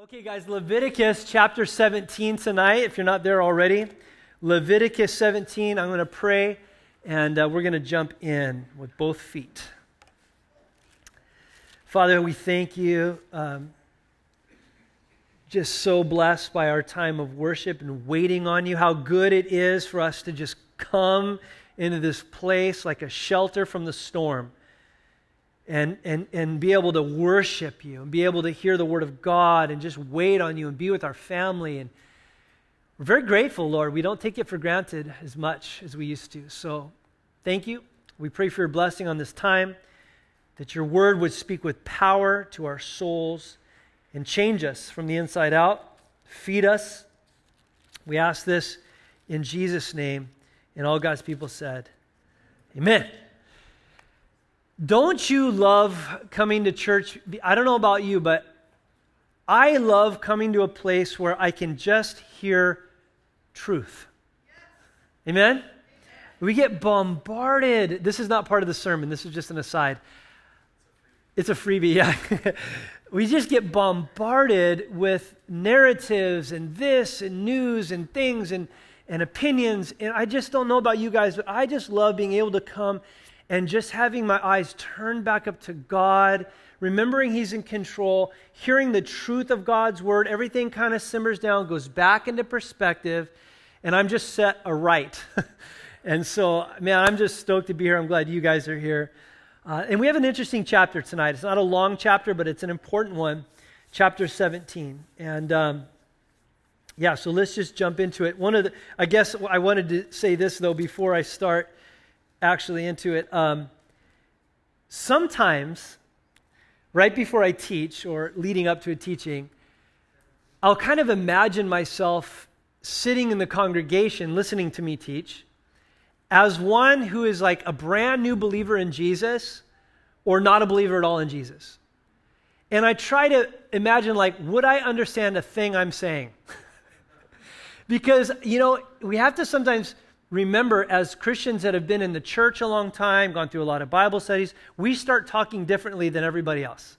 Okay, guys, Leviticus chapter 17 tonight, if you're not there already. Leviticus 17, I'm going to pray and uh, we're going to jump in with both feet. Father, we thank you. Um, just so blessed by our time of worship and waiting on you. How good it is for us to just come into this place like a shelter from the storm and, and, and be able to worship you and be able to hear the word of God and just wait on you and be with our family. And we're very grateful, Lord. We don't take it for granted as much as we used to. So thank you. We pray for your blessing on this time, that your word would speak with power to our souls and change us from the inside out, feed us. We ask this in Jesus' name. And all God's people said, Amen. Don't you love coming to church? I don't know about you, but I love coming to a place where I can just hear truth. Amen? Amen? We get bombarded. This is not part of the sermon, this is just an aside. It's a freebie, yeah. we just get bombarded with narratives and this and news and things and, and opinions. And I just don't know about you guys, but I just love being able to come and just having my eyes turned back up to God, remembering He's in control, hearing the truth of God's word, everything kind of simmers down, goes back into perspective, and I'm just set aright. and so, man, I'm just stoked to be here. I'm glad you guys are here. Uh, and we have an interesting chapter tonight. It's not a long chapter, but it's an important one, chapter 17. And um, yeah, so let's just jump into it. One of the, I guess I wanted to say this though before I start actually into it. Um, sometimes, right before I teach or leading up to a teaching, I'll kind of imagine myself sitting in the congregation listening to me teach as one who is like a brand new believer in Jesus or not a believer at all in Jesus. And I try to imagine, like, would I understand a thing I'm saying? because, you know, we have to sometimes remember, as Christians that have been in the church a long time, gone through a lot of Bible studies, we start talking differently than everybody else.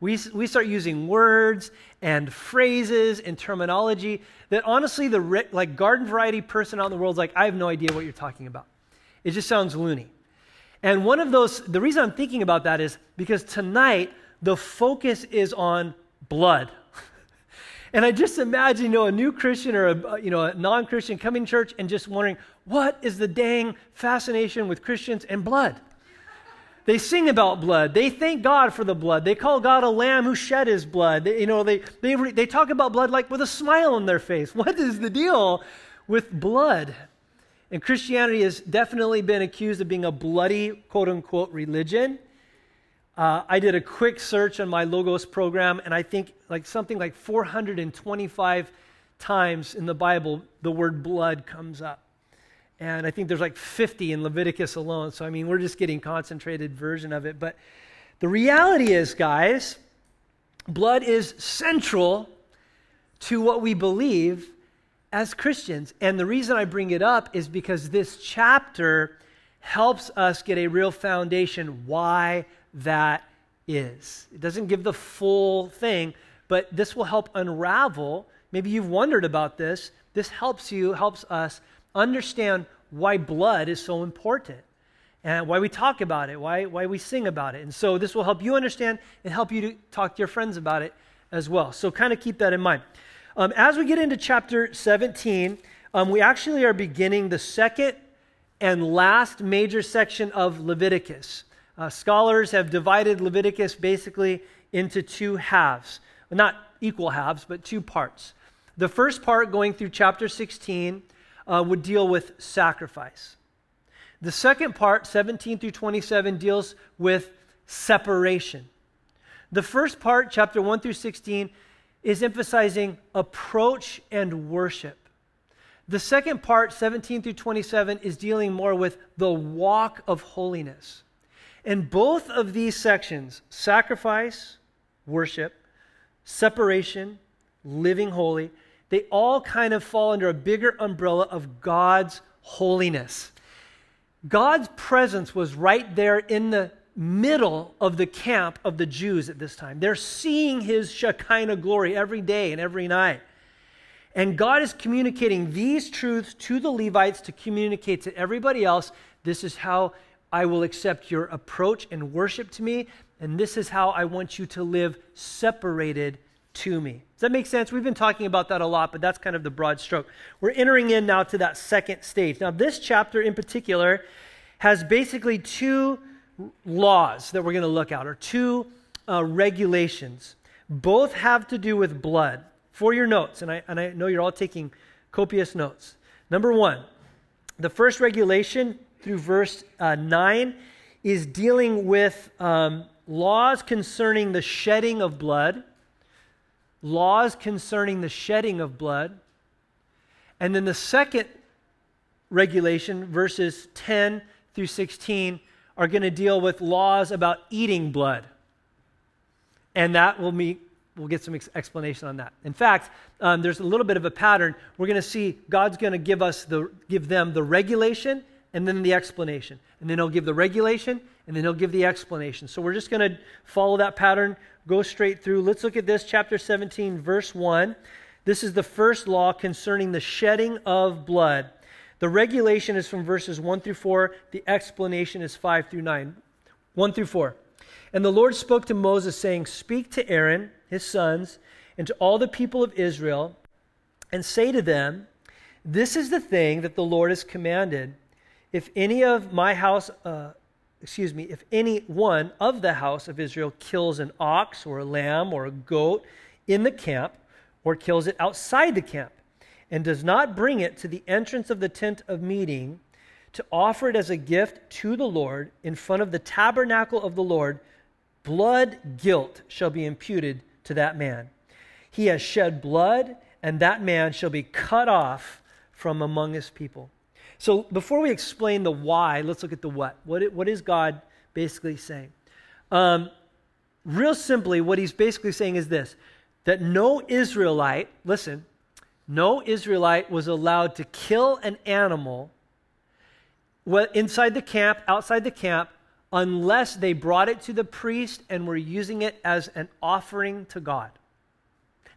We, we start using words and phrases and terminology that honestly, the like garden variety person out in the world is like, I have no idea what you're talking about. It just sounds loony. And one of those, the reason I'm thinking about that is because tonight the focus is on blood. And I just imagine, you know, a new Christian or a, uh, you know, a non-Christian coming to church and just wondering, what is the dang fascination with Christians and blood? They sing about blood. They thank God for the blood. They call God a lamb who shed his blood. They, you know, they, they, they talk about blood like with a smile on their face. What is the deal with blood? And Christianity has definitely been accused of being a bloody, quote unquote, religion. Uh, I did a quick search on my Logos program, and I think like something like 425 times in the Bible the word blood comes up. And I think there's like 50 in Leviticus alone. So, I mean, we're just getting concentrated version of it. But the reality is, guys, blood is central to what we believe as Christians. And the reason I bring it up is because this chapter helps us get a real foundation why that is. It doesn't give the full thing, but this will help unravel. Maybe you've wondered about this. This helps you, helps us understand why blood is so important and why we talk about it, why, why we sing about it. And so this will help you understand and help you to talk to your friends about it as well. So kind of keep that in mind. Um, as we get into chapter 17, um, we actually are beginning the second and last major section of Leviticus. Uh, scholars have divided Leviticus basically into two halves. Well, not equal halves, but two parts. The first part, going through chapter 16, uh, would deal with sacrifice. The second part, 17 through 27, deals with separation. The first part, chapter 1 through 16, is emphasizing approach and worship. The second part, 17 through 27, is dealing more with the walk of holiness. And both of these sections, sacrifice, worship, separation, living holy, they all kind of fall under a bigger umbrella of God's holiness. God's presence was right there in the middle of the camp of the Jews at this time. They're seeing his Shekinah glory every day and every night. And God is communicating these truths to the Levites to communicate to everybody else. This is how I will accept your approach and worship to me, and this is how I want you to live separated to me. Does that make sense? We've been talking about that a lot, but that's kind of the broad stroke. We're entering in now to that second stage. Now, this chapter in particular has basically two laws that we're going to look at, or two uh, regulations. Both have to do with blood. For your notes, and I, and I know you're all taking copious notes. Number one, the first regulation through verse uh, 9 is dealing with um, laws concerning the shedding of blood, laws concerning the shedding of blood. And then the second regulation, verses 10 through 16, are going to deal with laws about eating blood. And that will meet, we'll get some ex- explanation on that. In fact, um, there's a little bit of a pattern. We're going to see God's going to give us the, give them the regulation and then the explanation. And then he'll give the regulation and then he'll give the explanation. So we're just going to follow that pattern, go straight through. Let's look at this, chapter 17, verse 1. This is the first law concerning the shedding of blood. The regulation is from verses 1 through 4. The explanation is 5 through 9. 1 through 4. And the Lord spoke to Moses, saying, Speak to Aaron, his sons, and to all the people of Israel, and say to them, This is the thing that the Lord has commanded. If any of my house, uh, excuse me, if any one of the house of Israel kills an ox or a lamb or a goat in the camp, or kills it outside the camp, and does not bring it to the entrance of the tent of meeting to offer it as a gift to the Lord in front of the tabernacle of the Lord, blood guilt shall be imputed to that man. He has shed blood, and that man shall be cut off from among his people. So before we explain the why, let's look at the what. What, what is God basically saying? Um, real simply, what he's basically saying is this that no Israelite, listen, no Israelite was allowed to kill an animal inside the camp, outside the camp, unless they brought it to the priest and were using it as an offering to God.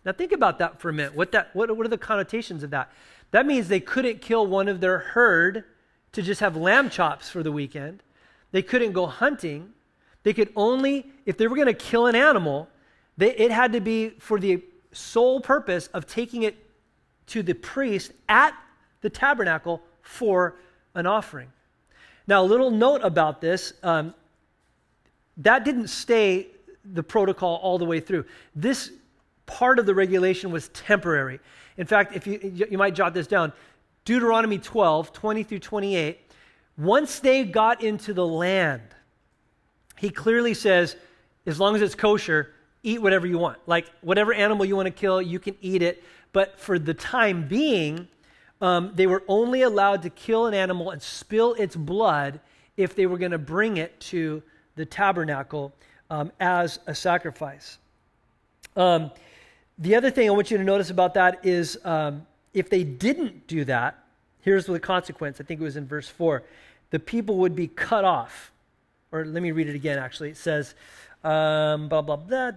Now, think about that for a minute. What, that, what, what are the connotations of that? That means they couldn't kill one of their herd to just have lamb chops for the weekend. They couldn't go hunting. They could only, if they were going to kill an animal, they, it had to be for the sole purpose of taking it to the priest at the tabernacle for an offering. Now, a little note about this um, that didn't stay the protocol all the way through. This part of the regulation was temporary. In fact, if you, you might jot this down, Deuteronomy 12, 20 through 28, once they got into the land, he clearly says, as long as it's kosher, eat whatever you want. Like whatever animal you want to kill, you can eat it. But for the time being, um, they were only allowed to kill an animal and spill its blood if they were going to bring it to the tabernacle um, as a sacrifice. Um, the other thing I want you to notice about that is um, if they didn't do that, here's the consequence. I think it was in verse 4. The people would be cut off. Or let me read it again, actually. It says, um, blah, blah, blah,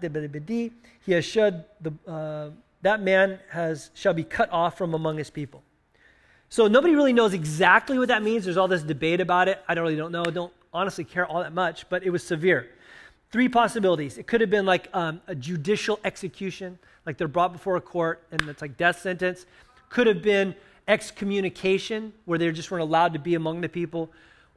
he has shed the. Uh, that man has, shall be cut off from among his people. So nobody really knows exactly what that means. There's all this debate about it. I don't really don't know. Don't honestly care all that much, but it was severe. Three possibilities. It could have been like um, a judicial execution, like they're brought before a court and it's like death sentence. Could have been excommunication, where they just weren't allowed to be among the people.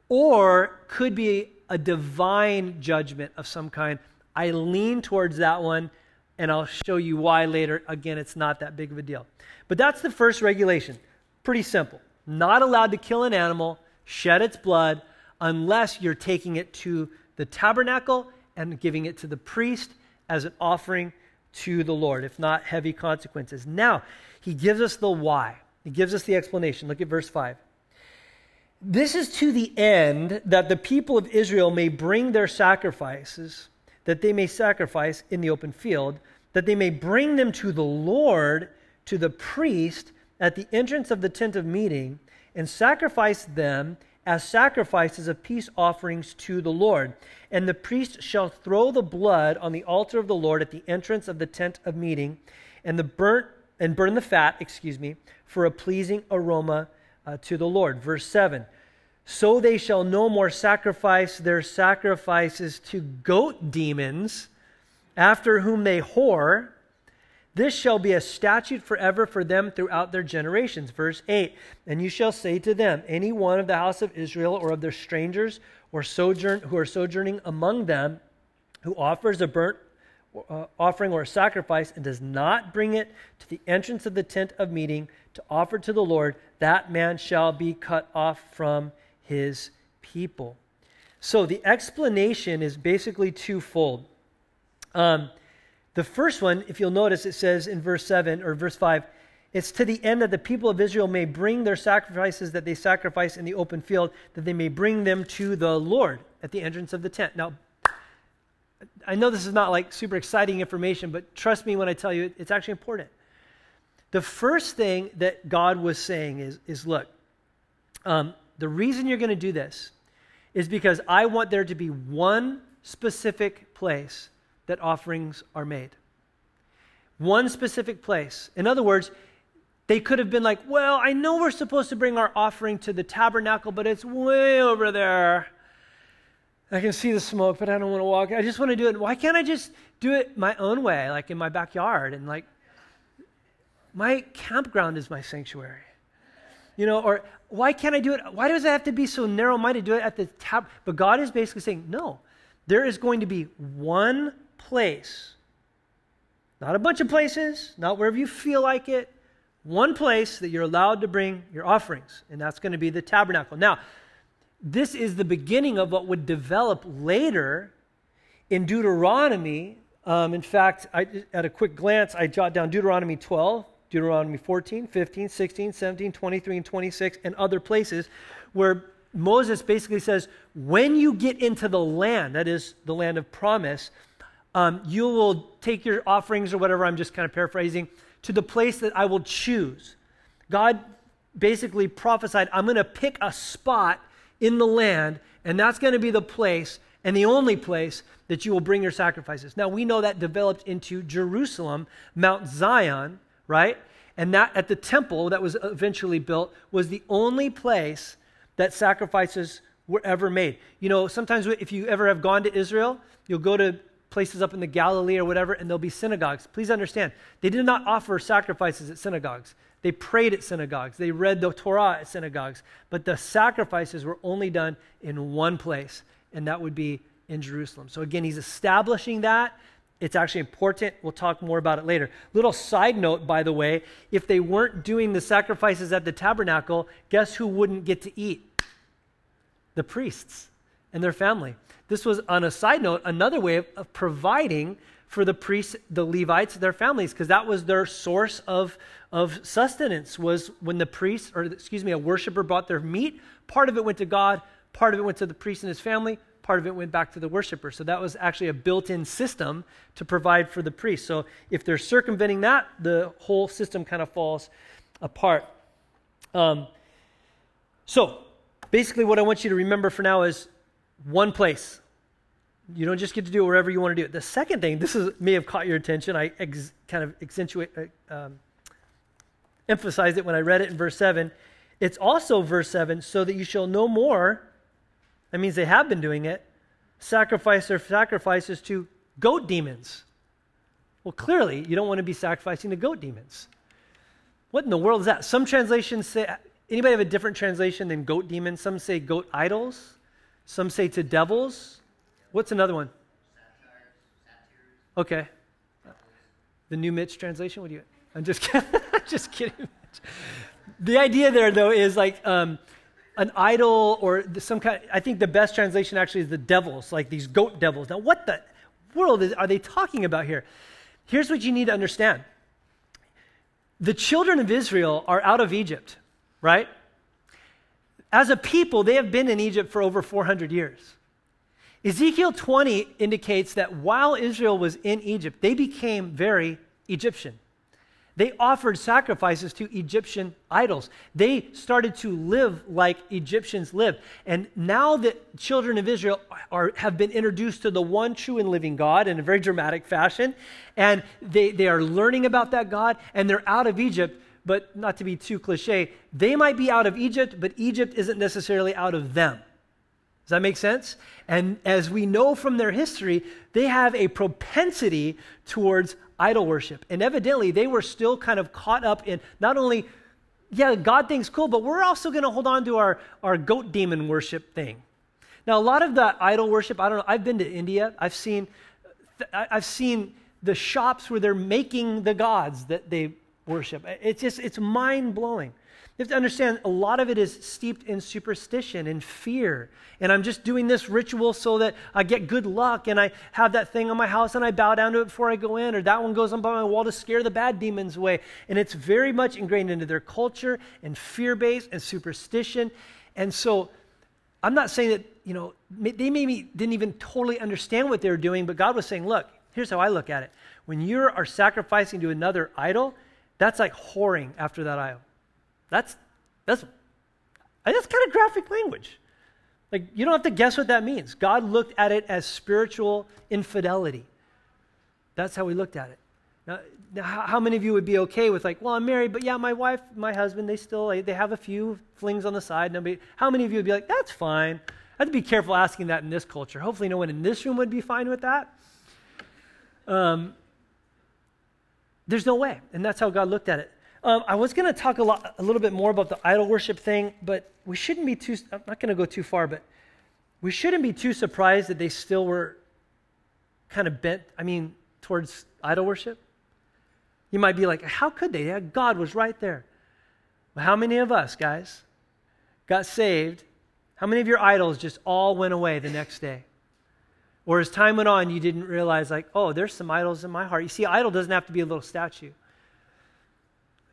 Or could be a divine judgment of some kind. I lean towards that one and I'll show you why later. Again, it's not that big of a deal. But that's the first regulation. Pretty simple. Not allowed to kill an animal, shed its blood, unless you're taking it to the tabernacle and giving it to the priest as an offering to the Lord, if not heavy consequences. Now, he gives us the why. He gives us the explanation. Look at verse 5. This is to the end that the people of Israel may bring their sacrifices, that they may sacrifice in the open field, that they may bring them to the Lord, to the priest, at the entrance of the tent of meeting, and sacrifice them as sacrifices of peace offerings to the Lord. And the priest shall throw the blood on the altar of the Lord at the entrance of the tent of meeting, and the burnt and burn the fat, excuse me, for a pleasing aroma uh, to the Lord. Verse 7. So they shall no more sacrifice their sacrifices to goat demons, after whom they whore. This shall be a statute forever for them throughout their generations. Verse 8 And you shall say to them, Any one of the house of Israel or of their strangers or sojourn, who are sojourning among them, who offers a burnt uh, offering or a sacrifice and does not bring it to the entrance of the tent of meeting to offer to the Lord, that man shall be cut off from his people. So the explanation is basically twofold. Um, the first one, if you'll notice, it says in verse 7 or verse 5, it's to the end that the people of Israel may bring their sacrifices that they sacrifice in the open field, that they may bring them to the Lord at the entrance of the tent. Now, I know this is not like super exciting information, but trust me when I tell you it's actually important. The first thing that God was saying is, is look, um, the reason you're going to do this is because I want there to be one specific place that offerings are made. One specific place. In other words, they could have been like, well, I know we're supposed to bring our offering to the tabernacle, but it's way over there. I can see the smoke, but I don't want to walk. I just want to do it. Why can't I just do it my own way, like in my backyard? And like, my campground is my sanctuary. You know, or why can't I do it? Why does it have to be so narrow minded? Do it at the tab. But God is basically saying, no, there is going to be one place, not a bunch of places, not wherever you feel like it, one place that you're allowed to bring your offerings, and that's going to be the tabernacle. Now, this is the beginning of what would develop later in Deuteronomy. Um, in fact, I, at a quick glance, I jot down Deuteronomy 12, Deuteronomy 14, 15, 16, 17, 23, and 26, and other places where Moses basically says, when you get into the land, that is the land of promise, um, you will take your offerings or whatever, I'm just kind of paraphrasing, to the place that I will choose. God basically prophesied, I'm going to pick a spot in the land, and that's going to be the place and the only place that you will bring your sacrifices. Now, we know that developed into Jerusalem, Mount Zion, right? And that at the temple that was eventually built was the only place that sacrifices were ever made. You know, sometimes if you ever have gone to Israel, you'll go to places up in the Galilee or whatever, and there'll be synagogues. Please understand, they did not offer sacrifices at synagogues. They prayed at synagogues. They read the Torah at synagogues. But the sacrifices were only done in one place, and that would be in Jerusalem. So again, he's establishing that. It's actually important. We'll talk more about it later. Little side note, by the way if they weren't doing the sacrifices at the tabernacle, guess who wouldn't get to eat? The priests and their family. This was, on a side note, another way of, of providing for the priests, the Levites, their families, because that was their source of, of sustenance, was when the priest, or excuse me, a worshiper brought their meat, part of it went to God, part of it went to the priest and his family, part of it went back to the worshiper. So that was actually a built in system to provide for the priest. So if they're circumventing that, the whole system kind of falls apart. Um, so basically, what I want you to remember for now is one place. You don't just get to do it wherever you want to do it. The second thing, this is, may have caught your attention. I ex, kind of accentuate, uh, um, emphasized it when I read it in verse 7. It's also verse 7 so that you shall no more. That means they have been doing it. Sacrifice their sacrifices to goat demons. Well, clearly, you don't want to be sacrificing to goat demons. What in the world is that? Some translations say, anybody have a different translation than goat demons? Some say goat idols. Some say to devils. What's another one? Okay. The New Mitch translation? What do you? I'm just kidding. just kidding. The idea there, though, is like um, an idol or some kind. I think the best translation actually is the devils, like these goat devils. Now, what the world is, are they talking about here? Here's what you need to understand. The children of Israel are out of Egypt, right? As a people, they have been in Egypt for over 400 years. Ezekiel 20 indicates that while Israel was in Egypt, they became very Egyptian. They offered sacrifices to Egyptian idols. They started to live like Egyptians lived. And now that children of Israel are, have been introduced to the one true and living God in a very dramatic fashion, and they, they are learning about that God, and they're out of Egypt, but not to be too cliche, they might be out of Egypt, but Egypt isn't necessarily out of them. Does that make sense? And as we know from their history, they have a propensity towards idol worship. And evidently, they were still kind of caught up in not only, yeah, God thing's cool, but we're also going to hold on to our, our goat demon worship thing. Now, a lot of the idol worship, I don't know, I've been to India. I've seen, I've seen the shops where they're making the gods that they worship. It's just, it's mind blowing. You have to understand a lot of it is steeped in superstition and fear. And I'm just doing this ritual so that I get good luck and I have that thing on my house and I bow down to it before I go in, or that one goes on by my wall to scare the bad demons away. And it's very much ingrained into their culture and fear based and superstition. And so I'm not saying that, you know, they maybe didn't even totally understand what they were doing, but God was saying, look, here's how I look at it. When you are sacrificing to another idol, that's like whoring after that idol. That's, that's, that's kind of graphic language. Like, you don't have to guess what that means. God looked at it as spiritual infidelity. That's how we looked at it. Now, now, how many of you would be okay with like, well, I'm married, but yeah, my wife, my husband, they still they have a few flings on the side. Nobody, how many of you would be like, that's fine? I have to be careful asking that in this culture. Hopefully, no one in this room would be fine with that. Um, there's no way, and that's how God looked at it. Um, I was going to talk a, lot, a little bit more about the idol worship thing, but we shouldn't be too, I'm not going to go too far, but we shouldn't be too surprised that they still were kind of bent, I mean, towards idol worship. You might be like, how could they? Yeah, God was right there. But how many of us, guys, got saved? How many of your idols just all went away the next day? Or as time went on, you didn't realize, like, oh, there's some idols in my heart. You see, idol doesn't have to be a little statue.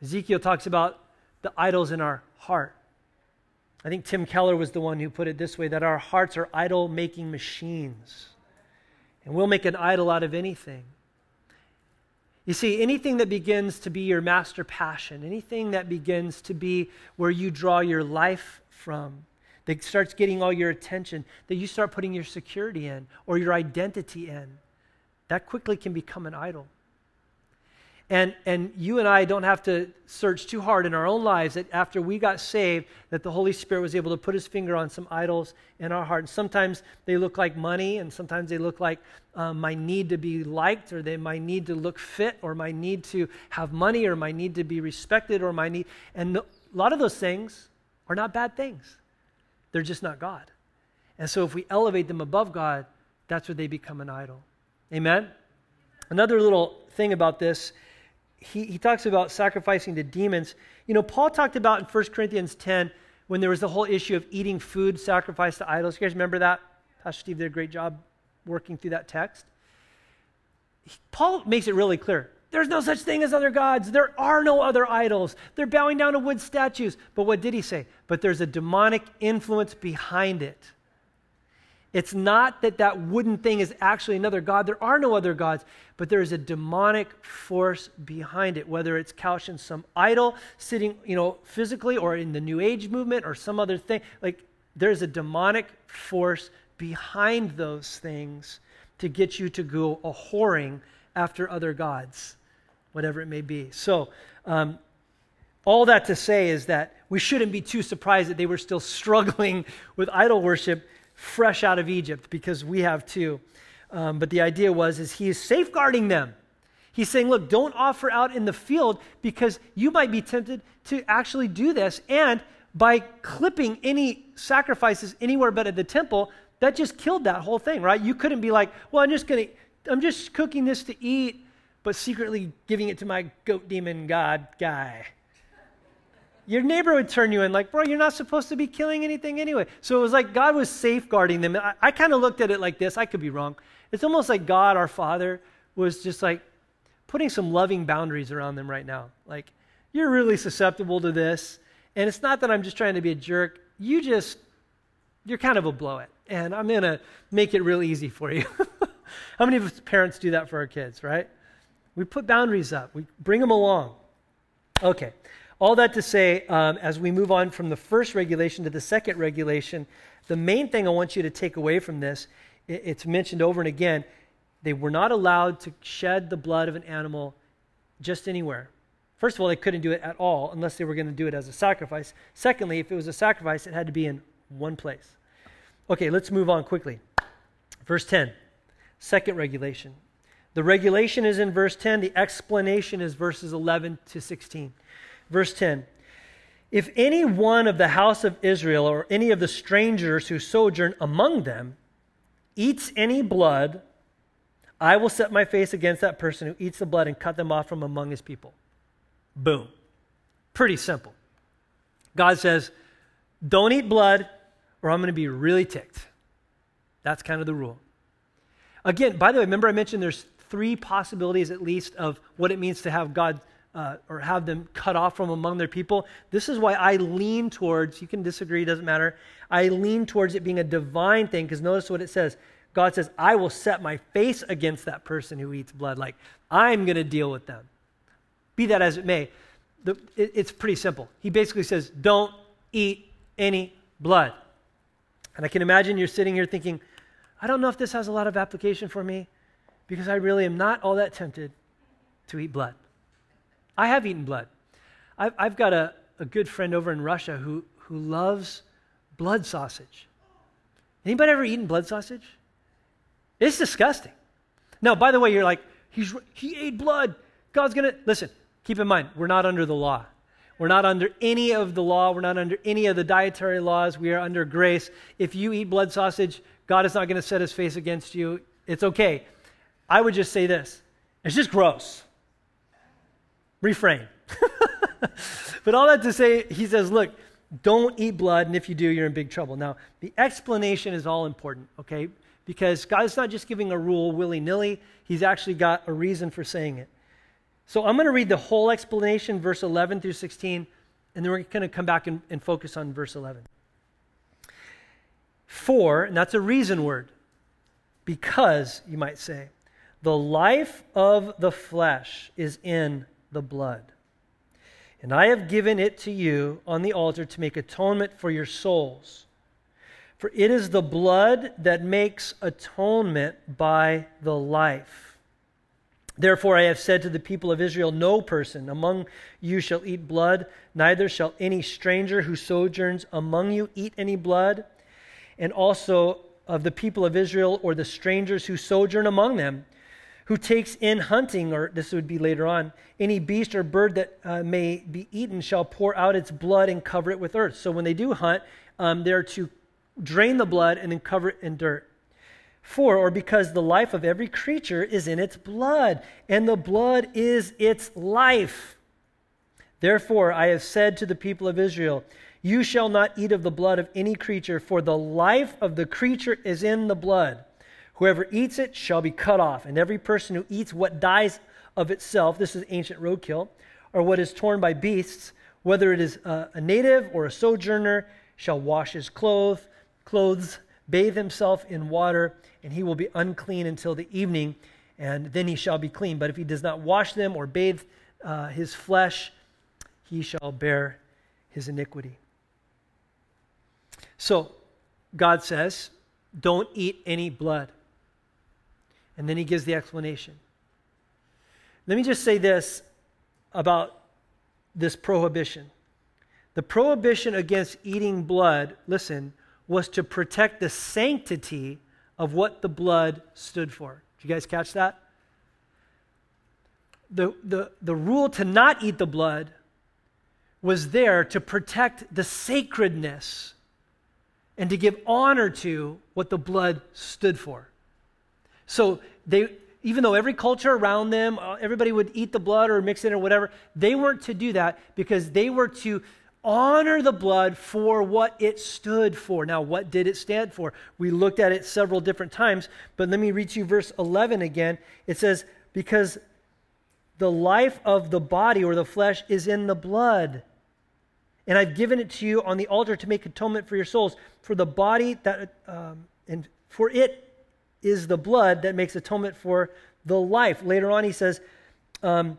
Ezekiel talks about the idols in our heart. I think Tim Keller was the one who put it this way that our hearts are idol making machines. And we'll make an idol out of anything. You see, anything that begins to be your master passion, anything that begins to be where you draw your life from, that starts getting all your attention, that you start putting your security in or your identity in, that quickly can become an idol. And, and you and I don't have to search too hard in our own lives that after we got saved, that the Holy Spirit was able to put his finger on some idols in our heart. And sometimes they look like money, and sometimes they look like um, my need to be liked, or they, my need to look fit, or my need to have money, or my need to be respected, or my need. And a lot of those things are not bad things, they're just not God. And so if we elevate them above God, that's where they become an idol. Amen? Another little thing about this he, he talks about sacrificing to demons. You know, Paul talked about in 1 Corinthians 10 when there was the whole issue of eating food sacrificed to idols. You guys remember that? Pastor Steve did a great job working through that text. Paul makes it really clear. There's no such thing as other gods. There are no other idols. They're bowing down to wood statues. But what did he say? But there's a demonic influence behind it. It's not that that wooden thing is actually another God. There are no other gods, but there is a demonic force behind it, whether it's couched in some idol sitting, you know, physically or in the New Age movement or some other thing. Like there's a demonic force behind those things to get you to go a whoring after other gods, whatever it may be. So, um, all that to say is that we shouldn't be too surprised that they were still struggling with idol worship fresh out of Egypt because we have too. Um, but the idea was is he is safeguarding them. He's saying, look, don't offer out in the field because you might be tempted to actually do this. And by clipping any sacrifices anywhere but at the temple, that just killed that whole thing, right? You couldn't be like, well, I'm just going to, I'm just cooking this to eat, but secretly giving it to my goat demon god guy your neighbor would turn you in like, bro, you're not supposed to be killing anything anyway. So it was like God was safeguarding them. I, I kind of looked at it like this. I could be wrong. It's almost like God, our Father, was just like putting some loving boundaries around them right now. Like, you're really susceptible to this. And it's not that I'm just trying to be a jerk. You just, you're kind of a blow it. And I'm going to make it real easy for you. How many of us parents do that for our kids, right? We put boundaries up, we bring them along. Okay. All that to say, um, as we move on from the first regulation to the second regulation, the main thing I want you to take away from this, it, it's mentioned over and again, they were not allowed to shed the blood of an animal just anywhere. First of all, they couldn't do it at all unless they were going to do it as a sacrifice. Secondly, if it was a sacrifice, it had to be in one place. Okay, let's move on quickly. Verse 10, second regulation. The regulation is in verse 10, the explanation is verses 11 to 16. Verse 10 If any one of the house of Israel or any of the strangers who sojourn among them eats any blood, I will set my face against that person who eats the blood and cut them off from among his people. Boom. Pretty simple. God says, don't eat blood or I'm going to be really ticked. That's kind of the rule. Again, by the way, remember I mentioned there's three possibilities at least of what it means to have God uh, or have them cut off from among their people. This is why I lean towards, you can disagree, doesn't matter. I lean towards it being a divine thing because notice what it says. God says, I will set my face against that person who eats blood. Like, I'm going to deal with them. Be that as it may, the, it, it's pretty simple. He basically says, Don't eat any blood. And I can imagine you're sitting here thinking, I don't know if this has a lot of application for me because I really am not all that tempted to eat blood. I have eaten blood. I've, I've got a, a good friend over in Russia who, who loves blood sausage. Anybody ever eaten blood sausage? It's disgusting. Now, by the way, you're like, He's, he ate blood. God's going to. Listen, keep in mind, we're not under the law. We're not under any of the law. We're not under any of the dietary laws. We are under grace. If you eat blood sausage, God is not going to set his face against you. It's okay. I would just say this it's just gross. Refrain. but all that to say, he says, look, don't eat blood, and if you do, you're in big trouble. Now, the explanation is all important, okay? Because God's not just giving a rule willy nilly, He's actually got a reason for saying it. So I'm going to read the whole explanation, verse 11 through 16, and then we're going to come back and, and focus on verse 11. For, and that's a reason word, because, you might say, the life of the flesh is in the blood. And I have given it to you on the altar to make atonement for your souls. For it is the blood that makes atonement by the life. Therefore, I have said to the people of Israel No person among you shall eat blood, neither shall any stranger who sojourns among you eat any blood. And also of the people of Israel or the strangers who sojourn among them who takes in hunting, or this would be later on, any beast or bird that uh, may be eaten shall pour out its blood and cover it with earth. So when they do hunt, um, they're to drain the blood and then cover it in dirt. For, or because the life of every creature is in its blood, and the blood is its life. Therefore, I have said to the people of Israel, You shall not eat of the blood of any creature, for the life of the creature is in the blood. Whoever eats it shall be cut off, and every person who eats what dies of itself, this is ancient roadkill, or what is torn by beasts, whether it is a, native or a sojourner, shall wash his clothes, clothes, bathe himself in water, and he will be unclean until the evening, and then he shall be clean. But if he does not wash them or bathe uh, his flesh, he shall bear his iniquity. So, God says, don't eat any blood. And then he gives the explanation. Let me just say this about this prohibition. The prohibition against eating blood, listen, was to protect the sanctity of what the blood stood for. Did you guys catch that? The, the, the rule to not eat the blood was there to protect the sacredness and to give honor to what the blood stood for. So they, even though every culture around them, uh, everybody would eat the blood or mix it or whatever, they weren't to do that because they were to honor the blood for what it stood for. Now, what did it stand for? We looked at it several different times, but let me read you verse 11 again. It says, Because the life of the body or the flesh is in the blood. And I've given it to you on the altar to make atonement for your souls. For the body that, um, and for it is the blood that makes atonement for the life. Later on, he says, um,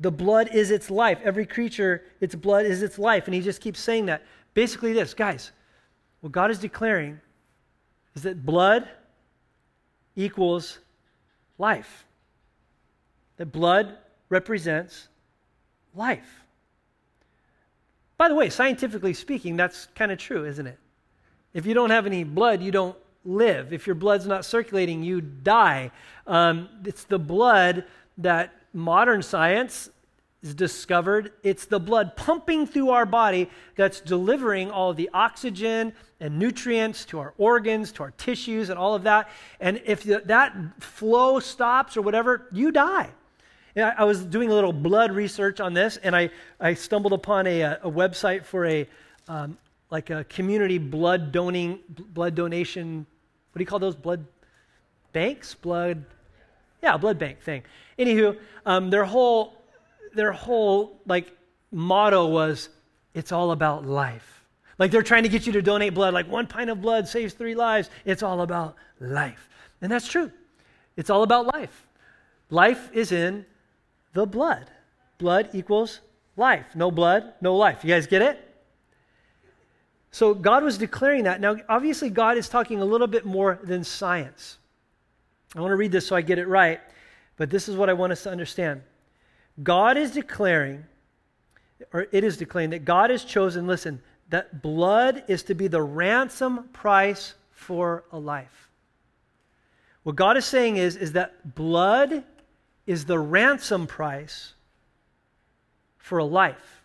The blood is its life. Every creature, its blood is its life. And he just keeps saying that. Basically, this, guys, what God is declaring is that blood equals life. That blood represents life. By the way, scientifically speaking, that's kind of true, isn't it? If you don't have any blood, you don't live. If your blood's not circulating, you die. Um, it's the blood that modern science is discovered. It's the blood pumping through our body that's delivering all the oxygen and nutrients to our organs, to our tissues, and all of that. And if that flow stops or whatever, you die. I was doing a little blood research on this, and I, I stumbled upon a, a website for a um, like a community blood donating blood donation. What do you call those blood banks? Blood, yeah, blood bank thing. Anywho, um, their whole their whole like motto was, "It's all about life." Like they're trying to get you to donate blood. Like one pint of blood saves three lives. It's all about life, and that's true. It's all about life. Life is in the blood. Blood equals life. No blood, no life. You guys get it? So God was declaring that. Now, obviously, God is talking a little bit more than science. I want to read this so I get it right, but this is what I want us to understand. God is declaring, or it is declaring, that God has chosen, listen, that blood is to be the ransom price for a life. What God is saying is, is that blood is the ransom price for a life.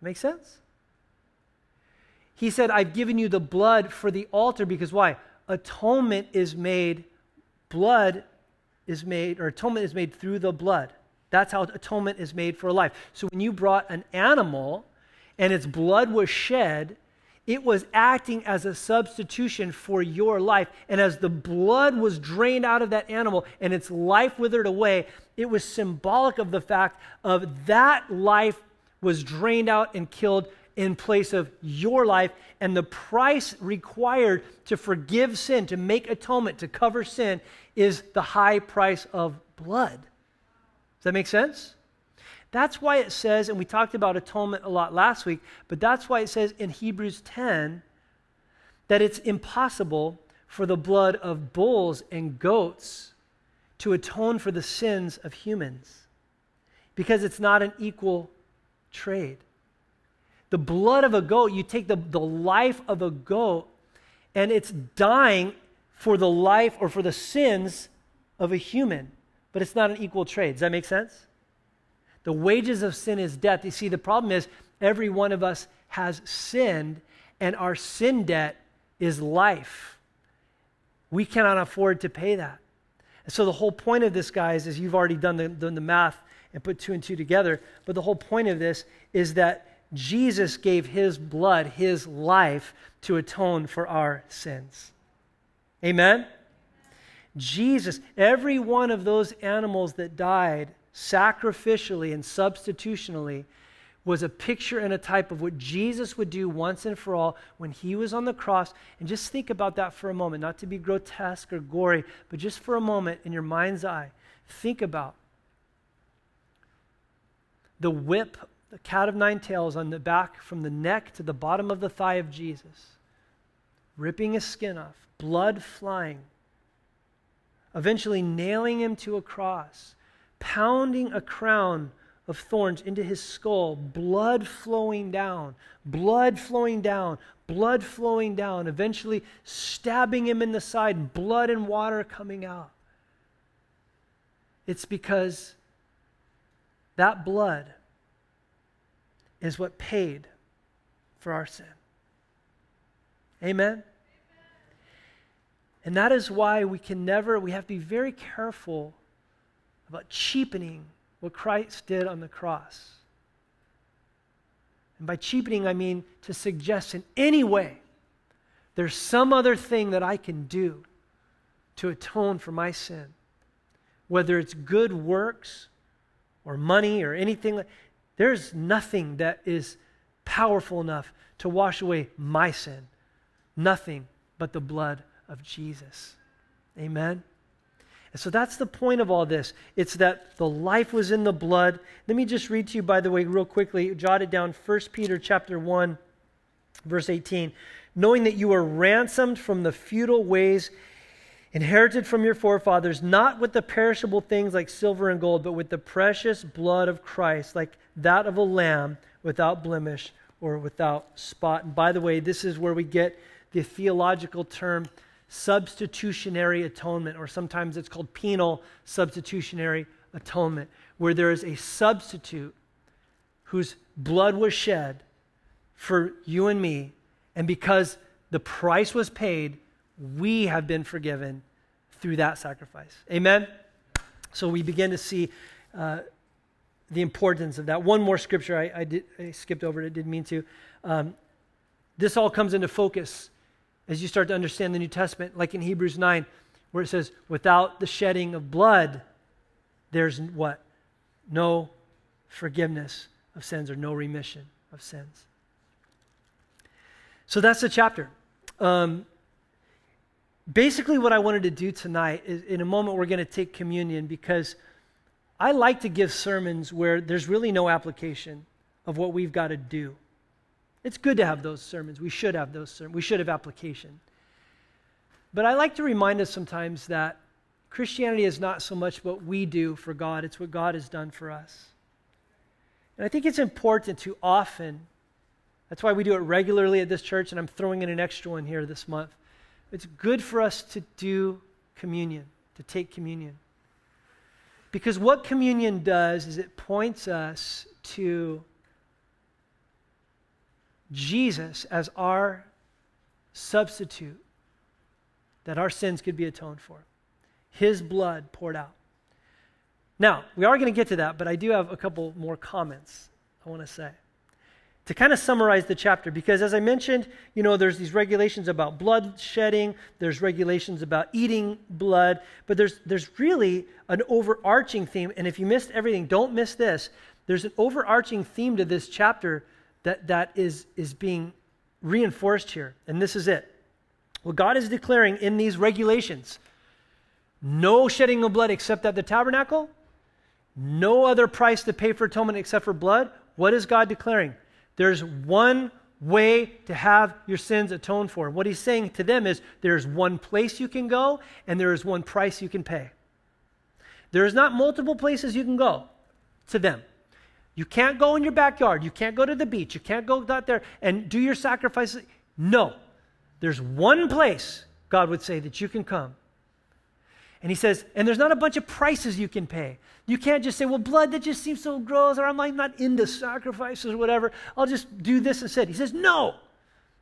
Make sense? He said, I've given you the blood for the altar because why? Atonement is made, blood is made, or atonement is made through the blood. That's how atonement is made for life. So when you brought an animal and its blood was shed, it was acting as a substitution for your life. And as the blood was drained out of that animal and its life withered away, it was symbolic of the fact of that life was drained out and killed in place of your life and the price required to forgive sin to make atonement to cover sin is the high price of blood does that make sense that's why it says, and we talked about atonement a lot last week, but that's why it says in Hebrews 10 that it's impossible for the blood of bulls and goats to atone for the sins of humans because it's not an equal trade. The blood of a goat, you take the, the life of a goat, and it's dying for the life or for the sins of a human, but it's not an equal trade. Does that make sense? The wages of sin is death. You see, the problem is every one of us has sinned, and our sin debt is life. We cannot afford to pay that. And so, the whole point of this, guys, is you've already done the, done the math and put two and two together, but the whole point of this is that Jesus gave his blood, his life, to atone for our sins. Amen? Jesus, every one of those animals that died sacrificially and substitutionally was a picture and a type of what Jesus would do once and for all when he was on the cross. And just think about that for a moment, not to be grotesque or gory, but just for a moment in your mind's eye. Think about the whip, the cat of nine tails on the back from the neck to the bottom of the thigh of Jesus, ripping his skin off, blood flying, eventually nailing him to a cross pounding a crown of thorns into his skull, blood flowing down, blood flowing down, blood flowing down, eventually stabbing him in the side, blood and water coming out. It's because that blood is what paid for our sin. Amen? And that is why we can never, we have to be very careful about cheapening what Christ did on the cross. And by cheapening, I mean to suggest in any way there's some other thing that I can do to atone for my sin. Whether it's good works or money or anything there's nothing that is powerful enough to wash away my sin. Nothing but the blood of Jesus. Amen. And so that's the point of all this. It's that the life was in the blood. Let me just read to you, by the way, real quickly. Jot it down. 1 Peter chapter 1, verse 18. Knowing that you are ransomed from the futile ways inherited from your forefathers, not with the perishable things like silver and gold, but with the precious blood of Christ, like that of a lamb without blemish or without spot. And by the way, this is where we get the theological term substitutionary atonement, or sometimes it's called penal substitutionary atonement, where there is a substitute whose blood was shed for you and me, and because the price was paid, we have been forgiven through that sacrifice. Amen? So we begin to see uh, the importance of that. One more scripture I, I, did, I skipped over it, didn't mean to. Um, this all comes into focus as you start to understand the New Testament, like in Hebrews 9, where it says, without the shedding of blood, there's what? No forgiveness of sins or no remission of sins. So that's the chapter. Um, basically, what I wanted to do tonight is in a moment, we're going to take communion because I like to give sermons where there's really no application of what we've got to do. It's good to have those sermons. We should have those sermons. We should have application. But I like to remind us sometimes that Christianity is not so much what we do for God, it's what God has done for us. And I think it's important to often, that's why we do it regularly at this church, and I'm throwing in an extra one here this month. It's good for us to do communion, to take communion. Because what communion does is it points us to Jesus as our substitute, that our sins could be atoned for. His blood poured out. Now, we are going to get to that, but I do have a couple more comments I want to say. To kind of summarize the chapter, because as I mentioned, you know, there's these regulations about blood shedding, there's regulations about eating blood, but there's, there's really an overarching theme. And if you missed everything, don't miss this. There's an overarching theme to this chapter that, that is, is being reinforced here. And this is it. What God is declaring in these regulations no shedding of blood except at the tabernacle, no other price to pay for atonement except for blood. What is God declaring? There's one way to have your sins atoned for. What he's saying to them is there's one place you can go and there is one price you can pay. There is not multiple places you can go to them. You can't go in your backyard. You can't go to the beach. You can't go out there and do your sacrifices. No. There's one place, God would say, that you can come. And he says, and there's not a bunch of prices you can pay. You can't just say, well, blood, that just seems so gross, or I'm like not into sacrifices or whatever. I'll just do this instead. He says, no.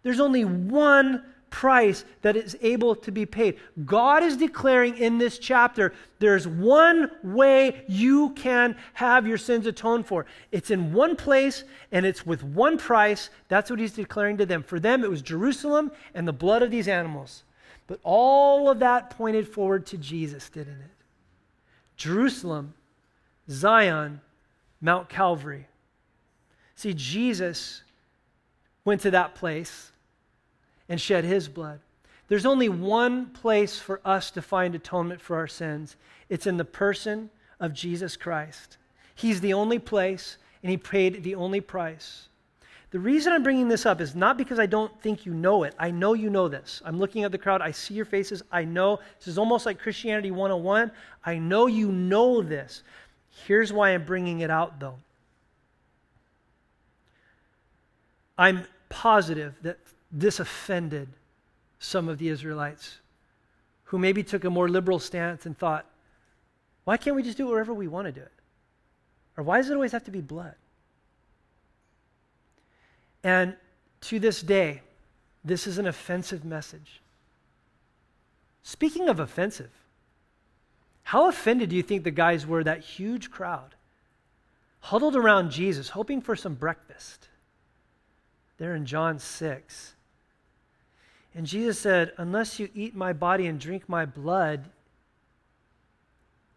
There's only one price that is able to be paid. God is declaring in this chapter there's one way you can have your sins atoned for. It's in one place and it's with one price. That's what he's declaring to them. For them, it was Jerusalem and the blood of these animals. But all of that pointed forward to Jesus, didn't it? Jerusalem, Zion, Mount Calvary. See, Jesus went to that place and shed his blood. There's only one place for us to find atonement for our sins it's in the person of Jesus Christ. He's the only place, and he paid the only price. The reason I'm bringing this up is not because I don't think you know it. I know you know this. I'm looking at the crowd. I see your faces. I know. This is almost like Christianity 101. I know you know this. Here's why I'm bringing it out, though. I'm positive that this offended some of the Israelites who maybe took a more liberal stance and thought, why can't we just do it wherever we want to do it? Or why does it always have to be blood? And to this day, this is an offensive message. Speaking of offensive, how offended do you think the guys were, that huge crowd, huddled around Jesus, hoping for some breakfast? There in John 6. And Jesus said, Unless you eat my body and drink my blood.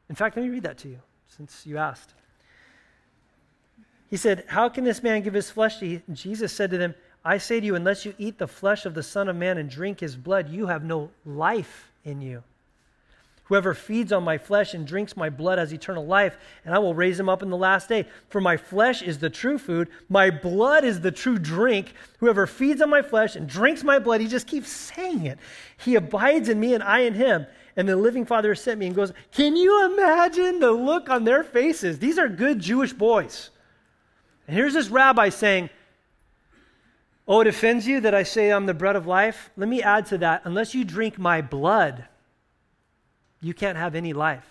In fact, let me read that to you since you asked. He said, How can this man give his flesh to eat? And Jesus said to them, I say to you, unless you eat the flesh of the Son of Man and drink his blood, you have no life in you. Whoever feeds on my flesh and drinks my blood has eternal life, and I will raise him up in the last day. For my flesh is the true food, my blood is the true drink. Whoever feeds on my flesh and drinks my blood, he just keeps saying it. He abides in me, and I in him. And the living Father sent me and goes, Can you imagine the look on their faces? These are good Jewish boys. And here's this rabbi saying, Oh, it offends you that I say I'm the bread of life? Let me add to that. Unless you drink my blood, you can't have any life.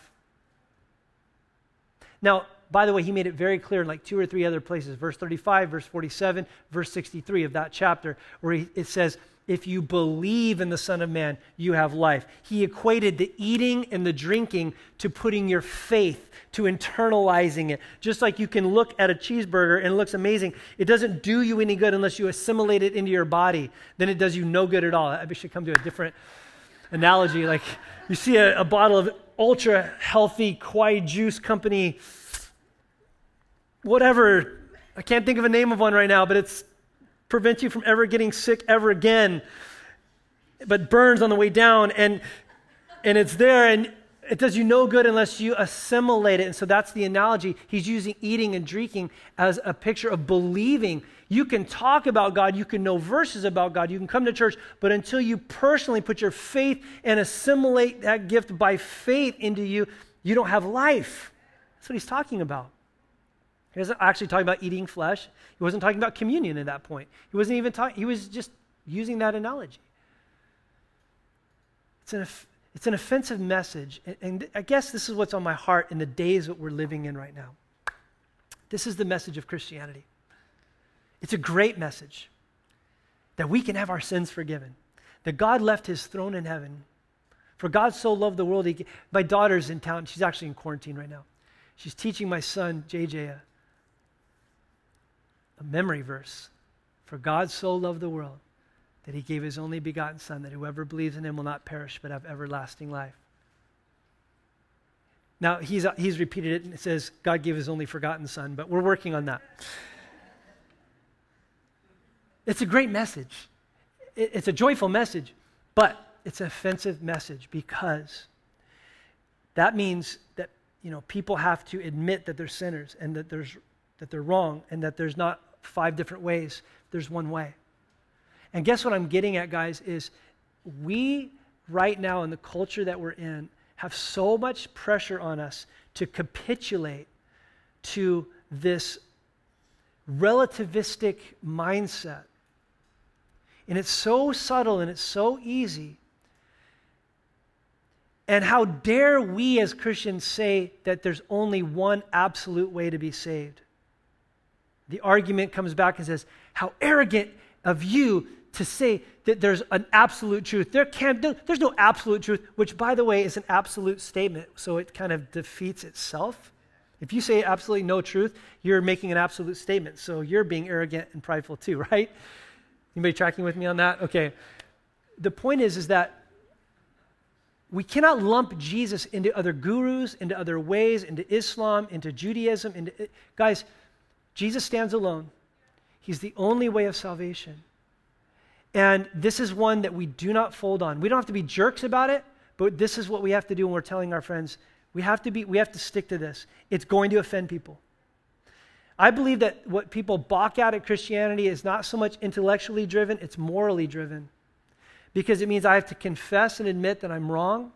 Now, by the way, he made it very clear in like two or three other places verse 35, verse 47, verse 63 of that chapter, where he, it says, If you believe in the Son of Man, you have life. He equated the eating and the drinking to putting your faith, to internalizing it. Just like you can look at a cheeseburger and it looks amazing, it doesn't do you any good unless you assimilate it into your body. Then it does you no good at all. I should come to a different analogy. Like, you see a, a bottle of ultra healthy Kwai Juice Company, whatever. I can't think of a name of one right now, but it's prevents you from ever getting sick ever again. But burns on the way down, and and it's there, and it does you no good unless you assimilate it. And so that's the analogy. He's using eating and drinking as a picture of believing you can talk about God, you can know verses about God, you can come to church, but until you personally put your faith and assimilate that gift by faith into you, you don't have life. That's what he's talking about. He wasn't actually talking about eating flesh. He wasn't talking about communion at that point. He wasn't even talking, he was just using that analogy. It's an, it's an offensive message. And, and I guess this is what's on my heart in the days that we're living in right now. This is the message of Christianity. It's a great message that we can have our sins forgiven, that God left his throne in heaven. For God so loved the world. He, my daughter's in town. She's actually in quarantine right now. She's teaching my son, JJ, a, a memory verse. For God so loved the world that he gave his only begotten Son, that whoever believes in him will not perish but have everlasting life. Now, he's, uh, he's repeated it and it says, God gave his only forgotten Son, but we're working on that. It's a great message. It's a joyful message, but it's an offensive message because that means that you know people have to admit that they're sinners and that there's that they're wrong and that there's not five different ways. There's one way. And guess what I'm getting at, guys, is we right now in the culture that we're in have so much pressure on us to capitulate to this relativistic mindset and it's so subtle and it's so easy. And how dare we as Christians say that there's only one absolute way to be saved? The argument comes back and says, How arrogant of you to say that there's an absolute truth. There can't, there's no absolute truth, which, by the way, is an absolute statement, so it kind of defeats itself. If you say absolutely no truth, you're making an absolute statement, so you're being arrogant and prideful too, right? Anybody tracking with me on that? Okay. The point is, is that we cannot lump Jesus into other gurus, into other ways, into Islam, into Judaism. Into, guys, Jesus stands alone. He's the only way of salvation. And this is one that we do not fold on. We don't have to be jerks about it, but this is what we have to do when we're telling our friends. We have to be we have to stick to this. It's going to offend people. I believe that what people balk at at Christianity is not so much intellectually driven, it's morally driven. Because it means I have to confess and admit that I'm wrong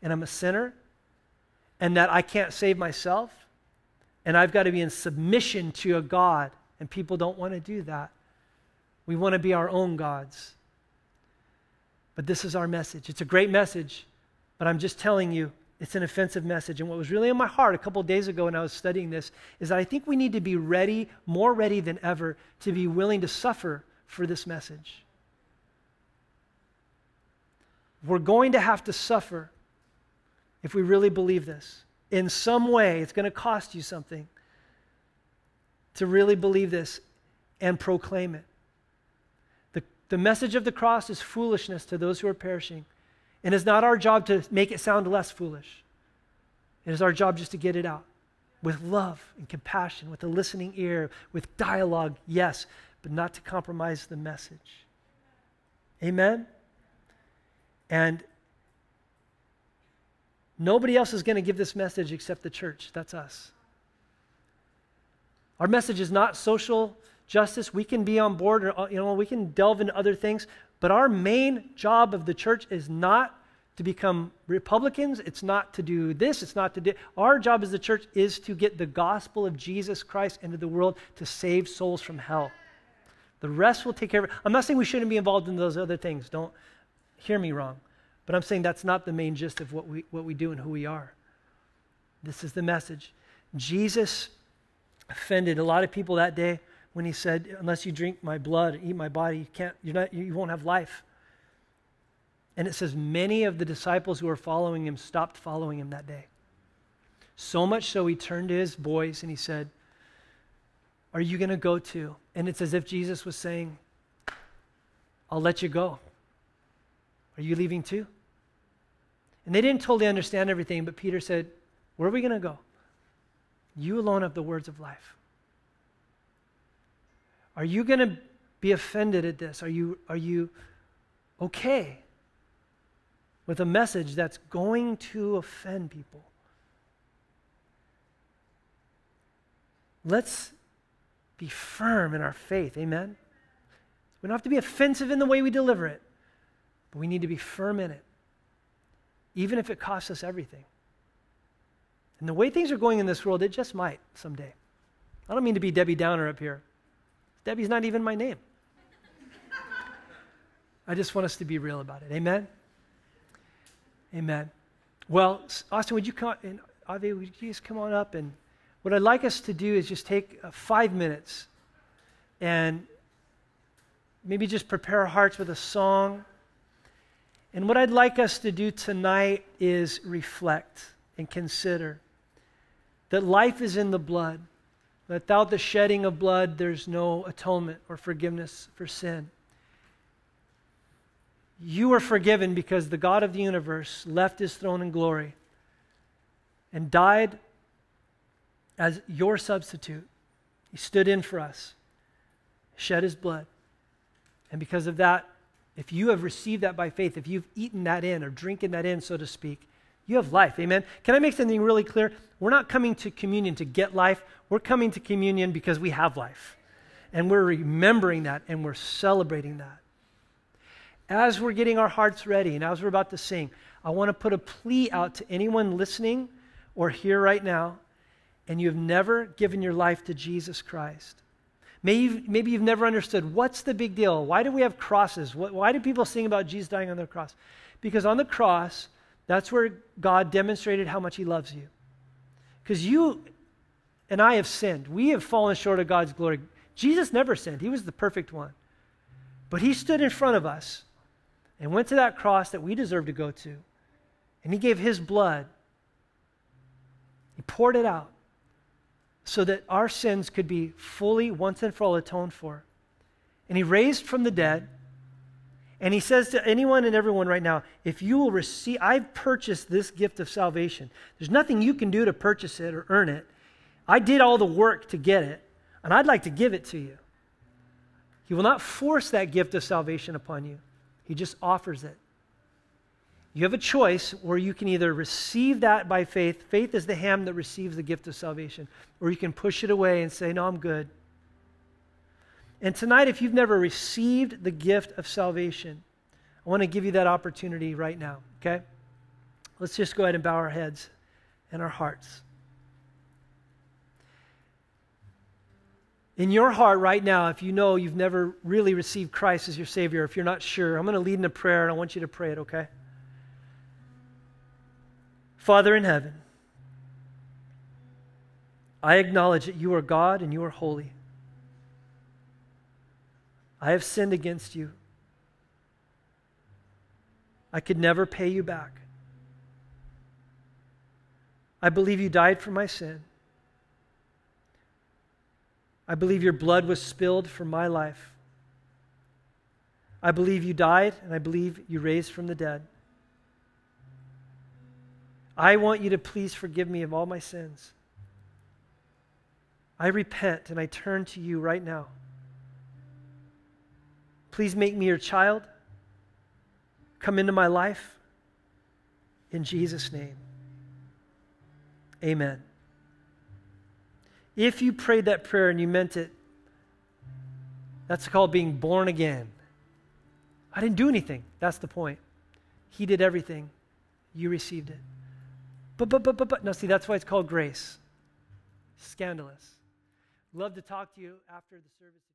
and I'm a sinner and that I can't save myself and I've got to be in submission to a God. And people don't want to do that. We want to be our own gods. But this is our message. It's a great message, but I'm just telling you it's an offensive message. And what was really in my heart a couple days ago when I was studying this is that I think we need to be ready, more ready than ever, to be willing to suffer for this message. We're going to have to suffer if we really believe this. In some way, it's going to cost you something to really believe this and proclaim it. The, the message of the cross is foolishness to those who are perishing. And it's not our job to make it sound less foolish. It is our job just to get it out with love and compassion, with a listening ear, with dialogue, yes, but not to compromise the message. Amen? And Nobody else is going to give this message except the church. That's us. Our message is not social justice. We can be on board, or, you know, we can delve into other things, but our main job of the church is not to become Republicans. It's not to do this. It's not to do. Our job as the church is to get the gospel of Jesus Christ into the world to save souls from hell. The rest will take care of it. I'm not saying we shouldn't be involved in those other things. Don't hear me wrong. But I'm saying that's not the main gist of what we, what we do and who we are. This is the message. Jesus offended a lot of people that day when he said, Unless you drink my blood and eat my body, you, can't, you're not, you won't have life. And it says, Many of the disciples who were following him stopped following him that day. So much so, he turned to his boys and he said, Are you going to go too? And it's as if Jesus was saying, I'll let you go. Are you leaving too? And they didn't totally understand everything, but Peter said, Where are we going to go? You alone have the words of life. Are you going to be offended at this? Are you, are you okay with a message that's going to offend people? Let's be firm in our faith. Amen? We don't have to be offensive in the way we deliver it, but we need to be firm in it, even if it costs us everything. And the way things are going in this world, it just might someday. I don't mean to be Debbie Downer up here. Debbie's not even my name. I just want us to be real about it. Amen? Amen. Well, Austin, would you come, and Avi, would you just come on up? And what I'd like us to do is just take uh, five minutes and maybe just prepare our hearts with a song. And what I'd like us to do tonight is reflect and consider that life is in the blood. Without the shedding of blood, there's no atonement or forgiveness for sin. You are forgiven because the God of the universe left his throne in glory and died as your substitute. He stood in for us, shed his blood. And because of that, if you have received that by faith, if you've eaten that in or drinking that in, so to speak, you have life. Amen. Can I make something really clear? We're not coming to communion to get life. We're coming to communion because we have life. And we're remembering that and we're celebrating that. As we're getting our hearts ready and as we're about to sing, I want to put a plea out to anyone listening or here right now, and you have never given your life to Jesus Christ. Maybe you've, maybe you've never understood what's the big deal? Why do we have crosses? Why do people sing about Jesus dying on the cross? Because on the cross, that's where God demonstrated how much He loves you. Because you and I have sinned. We have fallen short of God's glory. Jesus never sinned, He was the perfect one. But He stood in front of us and went to that cross that we deserve to go to. And He gave His blood, He poured it out so that our sins could be fully, once and for all, atoned for. And He raised from the dead and he says to anyone and everyone right now, if you will receive, I've purchased this gift of salvation. There's nothing you can do to purchase it or earn it. I did all the work to get it, and I'd like to give it to you. He will not force that gift of salvation upon you, He just offers it. You have a choice where you can either receive that by faith. Faith is the hand that receives the gift of salvation. Or you can push it away and say, No, I'm good. And tonight, if you've never received the gift of salvation, I want to give you that opportunity right now, okay? Let's just go ahead and bow our heads and our hearts. In your heart right now, if you know you've never really received Christ as your Savior, if you're not sure, I'm going to lead in a prayer and I want you to pray it, okay? Father in heaven, I acknowledge that you are God and you are holy. I have sinned against you. I could never pay you back. I believe you died for my sin. I believe your blood was spilled for my life. I believe you died, and I believe you raised from the dead. I want you to please forgive me of all my sins. I repent and I turn to you right now. Please make me your child. Come into my life. In Jesus' name, Amen. If you prayed that prayer and you meant it, that's called being born again. I didn't do anything. That's the point. He did everything. You received it. But, but, but, but, but. No, see, that's why it's called grace. Scandalous. Love to talk to you after the service.